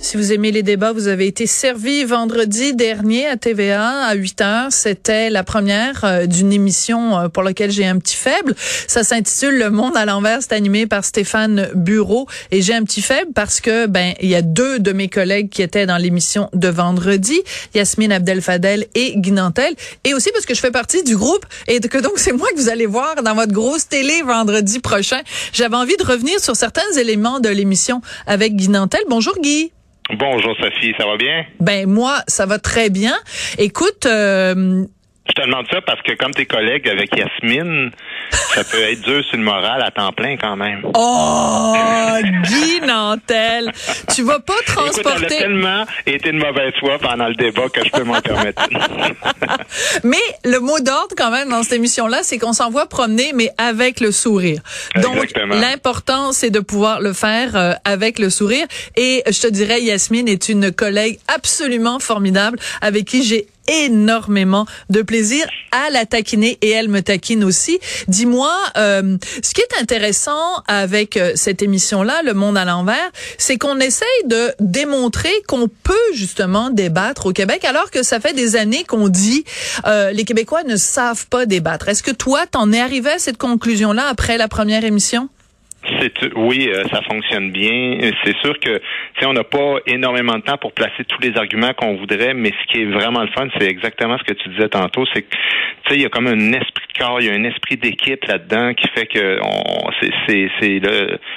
Si vous aimez les débats, vous avez été servi vendredi dernier à TVA à 8 heures. C'était la première euh, d'une émission euh, pour laquelle j'ai un petit faible. Ça s'intitule Le monde à l'envers. C'est animé par Stéphane Bureau. Et j'ai un petit faible parce que, ben, il y a deux de mes collègues qui étaient dans l'émission de vendredi, Yasmine Abdel-Fadel et Guy Nantel. Et aussi parce que je fais partie du groupe et que donc c'est moi que vous allez voir dans votre grosse télé vendredi prochain. J'avais envie de revenir sur certains éléments de l'émission avec Guy Nantel. Bonjour Guy. Bonjour Sophie, ça va bien? Ben moi, ça va très bien. Écoute, euh, Je te demande ça parce que comme tes collègues avec Yasmine, ça peut être dur sur le moral à temps plein quand même. oh, Guy Tu vas pas Écoute, elle a transporter. tellement été de mauvaise foi pendant le débat que je peux m'en permettre. Mais le mot d'ordre quand même dans cette émission-là, c'est qu'on s'envoie promener, mais avec le sourire. Donc l'important, c'est de pouvoir le faire euh, avec le sourire. Et je te dirais, Yasmine est une collègue absolument formidable avec qui j'ai énormément de plaisir à la taquiner et elle me taquine aussi. Dis-moi, euh, ce qui est intéressant avec euh, cette émission-là, Le Monde à l'envers, c'est qu'on essaye de démontrer qu'on peut justement débattre au Québec, alors que ça fait des années qu'on dit euh, les Québécois ne savent pas débattre. Est-ce que toi, t'en es arrivé à cette conclusion-là après la première émission? Oui, euh, ça fonctionne bien. C'est sûr que tu sais, on n'a pas énormément de temps pour placer tous les arguments qu'on voudrait, mais ce qui est vraiment le fun, c'est exactement ce que tu disais tantôt, c'est que tu sais, il y a comme un esprit de corps, il y a un esprit d'équipe là-dedans qui fait que c'est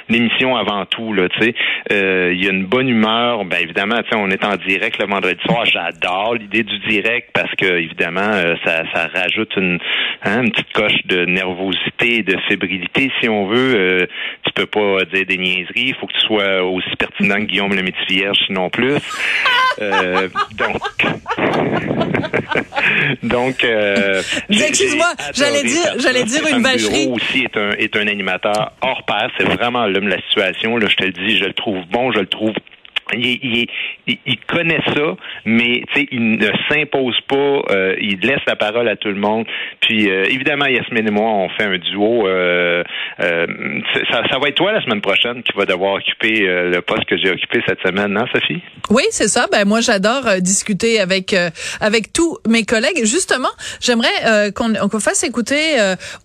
l'émission avant tout là, tu sais. Euh, il y a une bonne humeur, ben évidemment, tu sais, on est en direct le vendredi soir. J'adore l'idée du direct parce que évidemment, euh, ça ça rajoute une hein, une petite coche de nervosité, de fébrilité si on veut. Euh, tu peux pas dire des niaiseries. Il faut que tu sois aussi pertinent que Guillaume le métier vierge, sinon plus. Euh, donc, donc. Euh, Excuse-moi, j'allais dire- j'allais dire une vacherie. Bureau aussi est un est un animateur hors pair. C'est vraiment l'homme de la situation. Là, je te le dis, je le trouve bon, je le trouve il, il, il- connaît ça, mais il ne s'impose pas, euh, il laisse la parole à tout le monde. Puis euh, évidemment, Yasmine et moi, on fait un duo. euh, euh, ça, ça va être toi la semaine prochaine qui va devoir occuper euh, le poste que j'ai occupé cette semaine, non, Sophie? Oui, c'est ça. Ben moi, j'adore euh, discuter avec avec tous mes collègues. Justement, j'aimerais qu'on qu'on fasse écouter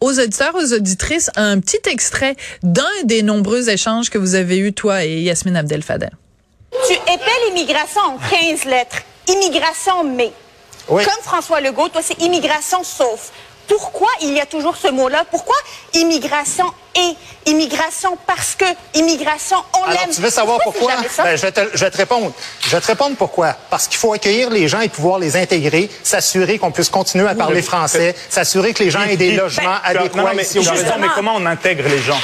aux auditeurs, aux auditrices, un petit extrait d'un des nombreux échanges que vous avez eus toi et Yasmine Abdel-Fadel. Tu épelles immigration en 15 lettres. Immigration mais. Oui. Comme François Legault, toi, c'est immigration sauf. Pourquoi il y a toujours ce mot-là? Pourquoi immigration et immigration parce que immigration, on l'aime? Alors, tu veux savoir pourquoi? Ben, je, vais te, je vais te répondre. Je vais te répondre pourquoi. Parce qu'il faut accueillir les gens et pouvoir les intégrer, s'assurer qu'on puisse continuer à parler français, s'assurer que les gens aient des logements Tu as- adéquats non, non, ici mais comment on intègre les gens?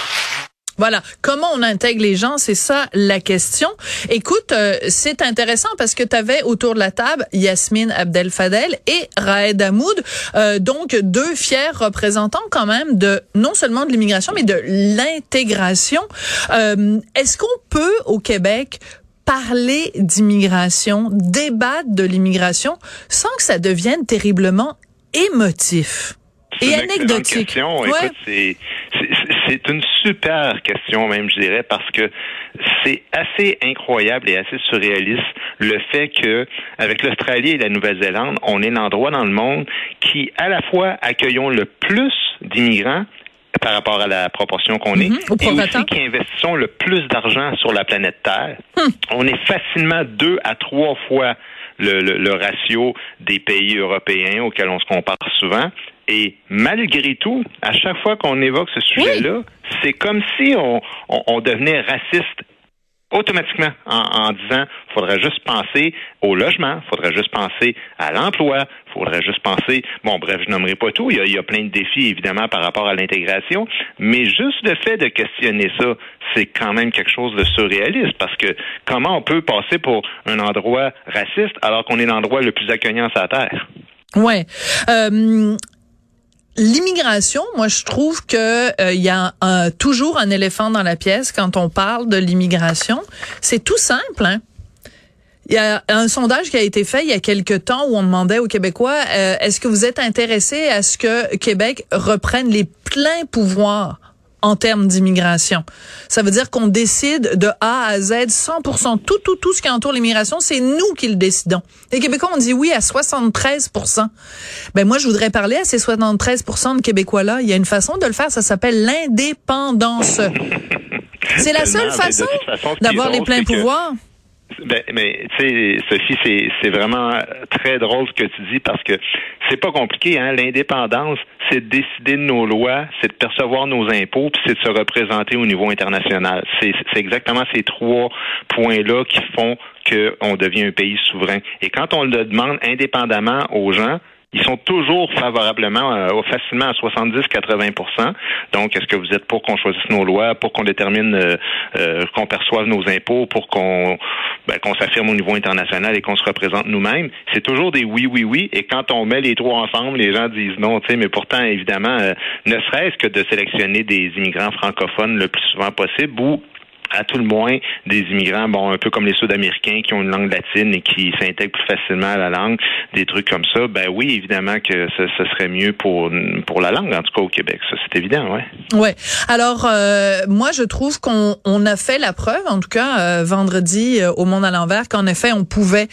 Voilà, comment on intègre les gens, c'est ça la question. Écoute, euh, c'est intéressant parce que tu avais autour de la table Yasmine Abdel-Fadel et Raed Hamoud, euh, donc deux fiers représentants quand même de non seulement de l'immigration mais de l'intégration. Euh, Est-ce qu'on peut au Québec parler d'immigration, débattre de l'immigration sans que ça devienne terriblement émotif et anecdotique? question. Ouais. Écoute, c'est- c'est une super question même, je dirais, parce que c'est assez incroyable et assez surréaliste le fait que avec l'Australie et la Nouvelle-Zélande, on est l'endroit dans le monde qui, à la fois, accueillons le plus d'immigrants par rapport à la proportion qu'on est, Mhm, et aussi qui investissons le plus d'argent sur la planète Terre. Hmm. On est facilement deux à trois fois le, le- le ratio des pays européens auxquels on se compare souvent. Et malgré tout, à chaque fois qu'on évoque ce sujet-là, c'est comme si on, on- on devenait raciste automatiquement en, en disant faudrait juste penser au logement, faudrait juste penser à l'emploi, faudrait juste penser bon bref je nommerai pas tout, il y, a, il y a plein de défis évidemment par rapport à l'intégration, mais juste le fait de questionner ça, c'est quand même quelque chose de surréaliste parce que comment on peut passer pour un endroit raciste alors qu'on est l'endroit le plus accueillant sur la terre? Ouais. Euh, l'immigration, moi je trouve que il y a toujours un éléphant dans la pièce quand on parle de l'immigration. C'est tout simple, hein. Il y a un sondage qui a été fait il y a quelque temps où on demandait aux Québécois euh, est-ce que vous êtes intéressés à ce que Québec reprenne les pleins pouvoirs en termes d'immigration. Ça veut dire qu'on décide de A à Z 100%. Tout, tout, tout ce qui entoure l'immigration, c'est nous qui le décidons. Les Québécois ont dit oui à 73% Ben moi, je voudrais parler à ces 73% de Québécois-là. Il y a une façon de le faire, ça s'appelle l'indépendance. c'est la seule façon d'avoir les pleins pouvoirs. Ben, mais tu sais, Sophie, c'est, vraiment très drôle ce que tu dis parce que c'est pas compliqué, hein. L'indépendance, c'est de décider de nos lois, c'est de percevoir nos impôts, puis c'est de se représenter au niveau international. C'est exactement ces trois points-là qui font qu'on devient un pays souverain. Et quand on le demande indépendamment aux gens, ils sont toujours favorablement, euh, facilement à 70-80% Donc, est-ce que vous êtes pour qu'on choisisse nos lois, pour qu'on détermine, euh, euh, qu'on perçoive nos impôts, pour qu'on ben, qu'on s'affirme au niveau international et qu'on se représente nous-mêmes? C'est toujours des oui, oui, oui. Et quand on met les trois ensemble, les gens disent non. Tu sais, mais pourtant, évidemment, ne serait-ce que de sélectionner des immigrants francophones le plus souvent possible ou à tout le moins des immigrants, bon, un peu comme les Sud-Américains qui ont une langue latine et qui s'intègrent plus facilement à la langue, des trucs comme ça, ben oui, évidemment que ce, serait mieux pour pour la langue, en tout cas au Québec. Ça, c'est évident, ouais. Ouais. Alors, euh, moi, je trouve qu'on on a fait la preuve, en tout cas euh, vendredi euh, au Monde à l'envers, qu'en effet, on pouvait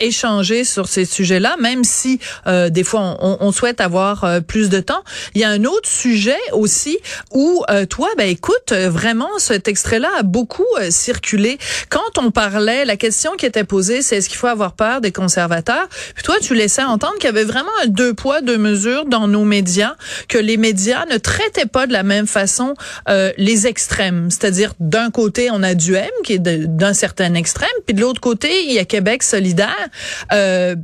échanger sur ces sujets-là, même si des fois on, on, souhaite avoir plus de temps. Il y a un autre sujet aussi où toi, ben écoute, vraiment, cet extrait-là a beaucoup euh, circulé. Quand on parlait, la question qui était posée, c'est est-ce qu'il faut avoir peur des conservateurs? Puis toi, tu laissais entendre qu'il y avait vraiment un deux poids, deux mesures dans nos médias, que les médias ne traitaient pas de la même façon euh, les extrêmes. C'est-à-dire, d'un côté, on a du qui est d'un certain extrême, puis de l'autre côté, il y a Québec solidaire. Euh,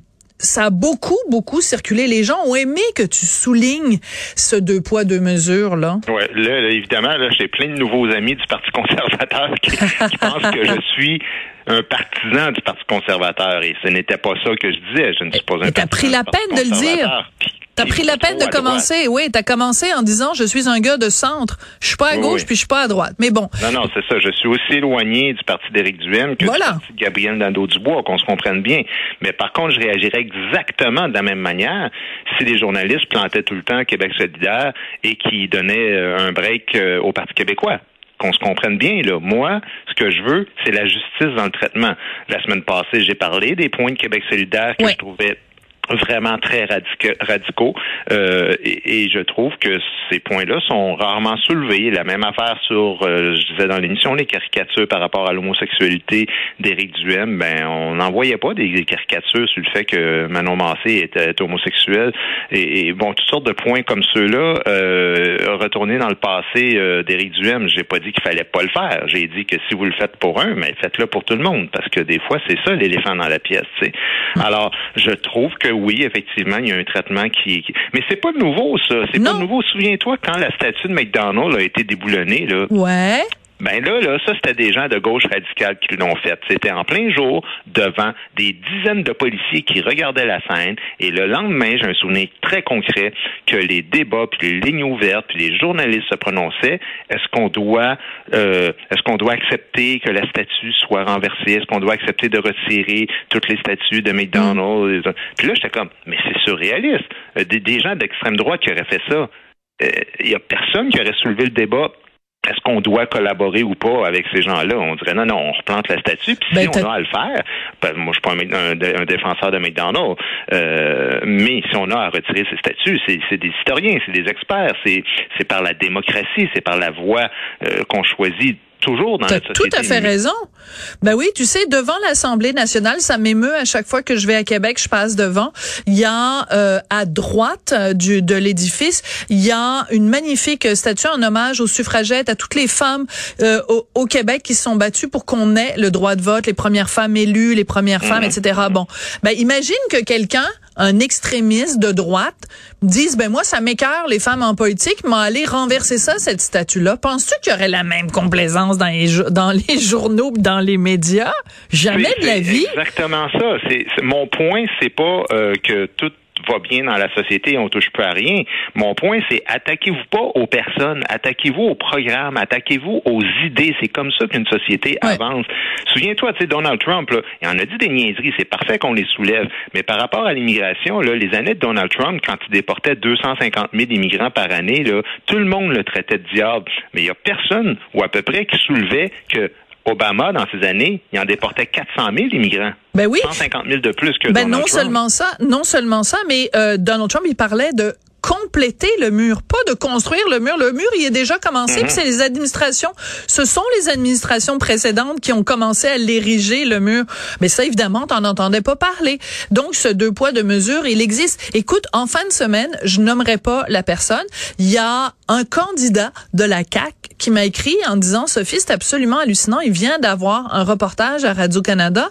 ça a beaucoup, beaucoup circulé. Les gens ont aimé que tu soulignes ce deux poids, deux mesures, là. Oui, là, évidemment, là, j'ai plein de nouveaux amis du Parti conservateur qui, pensent que je suis un partisan du Parti conservateur et ce n'était pas ça que je disais. Je ne suis pas un partisan. pris la peine de le dire. T'as pris la peine de commencer, oui. T'as commencé en disant je suis un gars de centre. Je suis pas à gauche puis je suis pas à droite. Mais bon. Non, non, c'est ça. Je suis aussi éloigné du parti d'Éric Duhem que du parti de Gabriel Nadeau-Dubois, qu'on se comprenne bien. Mais par contre, je réagirais exactement de la même manière si les journalistes plantaient tout le temps Québec solidaire et qui donnaient euh, un break euh, au Parti québécois qu'on se comprenne bien, là. Moi, ce que je veux, c'est la justice dans le traitement. La semaine passée, j'ai parlé des points de Québec solidaire que je trouvais vraiment très radicaux euh, et, je trouve que ces points-là sont rarement soulevés. La même affaire sur, euh, je disais dans l'émission, les caricatures par rapport à l'homosexualité d'Éric Duhem. Ben, on n'en voyait pas des caricatures sur le fait que Manon Massé était, homosexuel et, bon, toutes sortes de points comme ceux-là. Euh, retourner dans le passé euh, d'Éric Duhem, j'ai pas dit qu'il fallait pas le faire. J'ai dit que si vous le faites pour un, mais faites-le pour tout le monde parce que des fois c'est ça l'éléphant dans la pièce. Alors, je trouve que oui, effectivement, il y a un traitement qui. Mais c'est pas nouveau, ça. C'est pas nouveau. Souviens-toi quand la statue de McDonald's a été déboulonnée, là. Ouais. Ben là, là, ça, c'était des gens de gauche radicale qui l'ont fait. C'était en plein jour, devant des dizaines de policiers qui regardaient la scène. Et le lendemain, j'ai un souvenir très concret que les débats, puis les lignes ouvertes, puis les journalistes se prononçaient. Est-ce qu'on doit, euh, est-ce qu'on doit accepter que la statue soit renversée? Est-ce qu'on doit accepter de retirer toutes les statues de McDonald's? Puis là, j'étais comme, mais c'est surréaliste. Euh, des, des gens d'extrême droite qui auraient fait ça. Il euh, y a personne qui aurait soulevé le débat est-ce qu'on doit collaborer ou pas avec ces gens-là? On dirait non, non, on replante la statue, puis si ben, on a à le faire, ben, moi je suis pas un, défenseur de McDonald's, euh, mais si on a à retirer ces statuts, c'est des historiens, c'est des experts, c'est par la démocratie, c'est par la voie euh, qu'on choisit toujours dans As tout à fait raison. Ben oui, tu sais, devant l'Assemblée nationale, ça m'émeut à chaque fois que je vais à Québec, je passe devant. Il y a euh, à droite euh, du, de l'édifice, il y a une magnifique statue en hommage aux suffragettes, à toutes les femmes euh, au, Québec qui se sont battues pour qu'on ait le droit de vote, les premières femmes élues, les premières femmes, mhm. etc. Bon, ben imagine que quelqu'un un extrémiste de droite dise ben moi ça m'écœure les femmes en politique mais aller renverser ça cette statue là penses-tu qu'il y aurait la même complaisance dans les dans les journaux dans les médias? Jamais de la vie. exactement ça. C'est mon point c'est pas euh, que tout va bien dans la société, on touche pas à rien. Mon point, c'est attaquez-vous pas aux personnes, attaquez-vous au programme, attaquez-vous aux idées. C'est comme ça qu'une société avance. Souviens-toi, tu sais, Donald Trump, là, il en a dit des niaiseries. C'est parfait qu'on les soulève. Mais par rapport à l'immigration, là, les années de Donald Trump, quand il déportait 250 000 immigrants par année, là, tout le monde le traitait de diable. Mais il y a personne, ou à peu près, qui soulevait que Obama, dans ces années, il en déportait 400 000 immigrants. Ben oui. 150 000 de plus que ben Donald non seulement ça, non seulement ça, mais euh, Donald Trump, il parlait de compléter le mur, pas de construire le mur. Le mur, il est déjà commencé, Mhm. puis c'est les administrations, ce sont les administrations précédentes qui ont commencé à l'ériger, le mur. Mais ça, évidemment, t'en entendais pas parler. Donc, ce deux poids, deux mesures, il existe. Écoute, en fin de semaine, je nommerai pas la personne, il y a un candidat de la CAC qui m'a écrit en disant Sophie, c'est absolument hallucinant. Il vient d'avoir un reportage à Radio Canada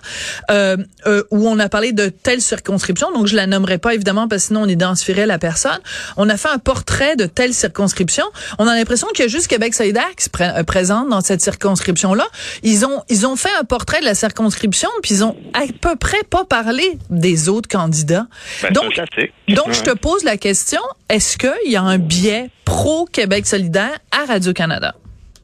euh, euh, où on a parlé de telle circonscription. Donc je la nommerai pas évidemment parce que sinon on identifierait la personne. On a fait un portrait de telle circonscription. On a l'impression qu'il y a juste Québec solidaire qui se euh, présente dans cette circonscription là. Ils ont ils ont fait un portrait de la circonscription puis ils ont à peu près pas parlé des autres candidats. Ben, Donc Ouais. je te pose la question, est-ce qu'il y a un biais pro-Québec solidaire à Radio-Canada?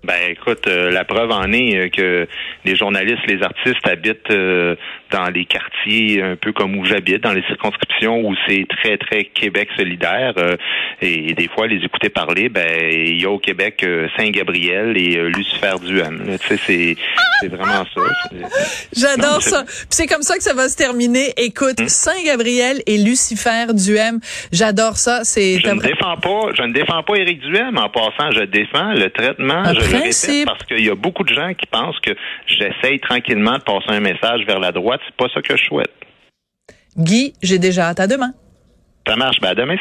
Ben écoute, euh, la preuve en est euh, que les journalistes, les artistes habitent euh, dans les quartiers un peu comme où j'habite, dans les circonscriptions où c'est très très Québec solidaire. euh, et des fois, les écouter parler, ben il y a au Québec euh, Saint-Gabriel et euh, Lucifer Duham. là. Tu sais, c'est c'est vraiment ça. J'adore ça. Puis c'est comme ça que ça va se terminer. Écoute, Hmm. Saint-Gabriel et Lucifer Duhem, j'adore ça. C'est Je ne défends pas, je ne défends pas Éric Duhem. En passant, je défends le traitement. Un je le répète parce qu'il y a beaucoup de gens qui pensent que j'essaye tranquillement de passer un message vers la droite. C'est pas ça que je souhaite. Guy, j'ai déjà hâte à demain. Ça marche. Ben, à demain,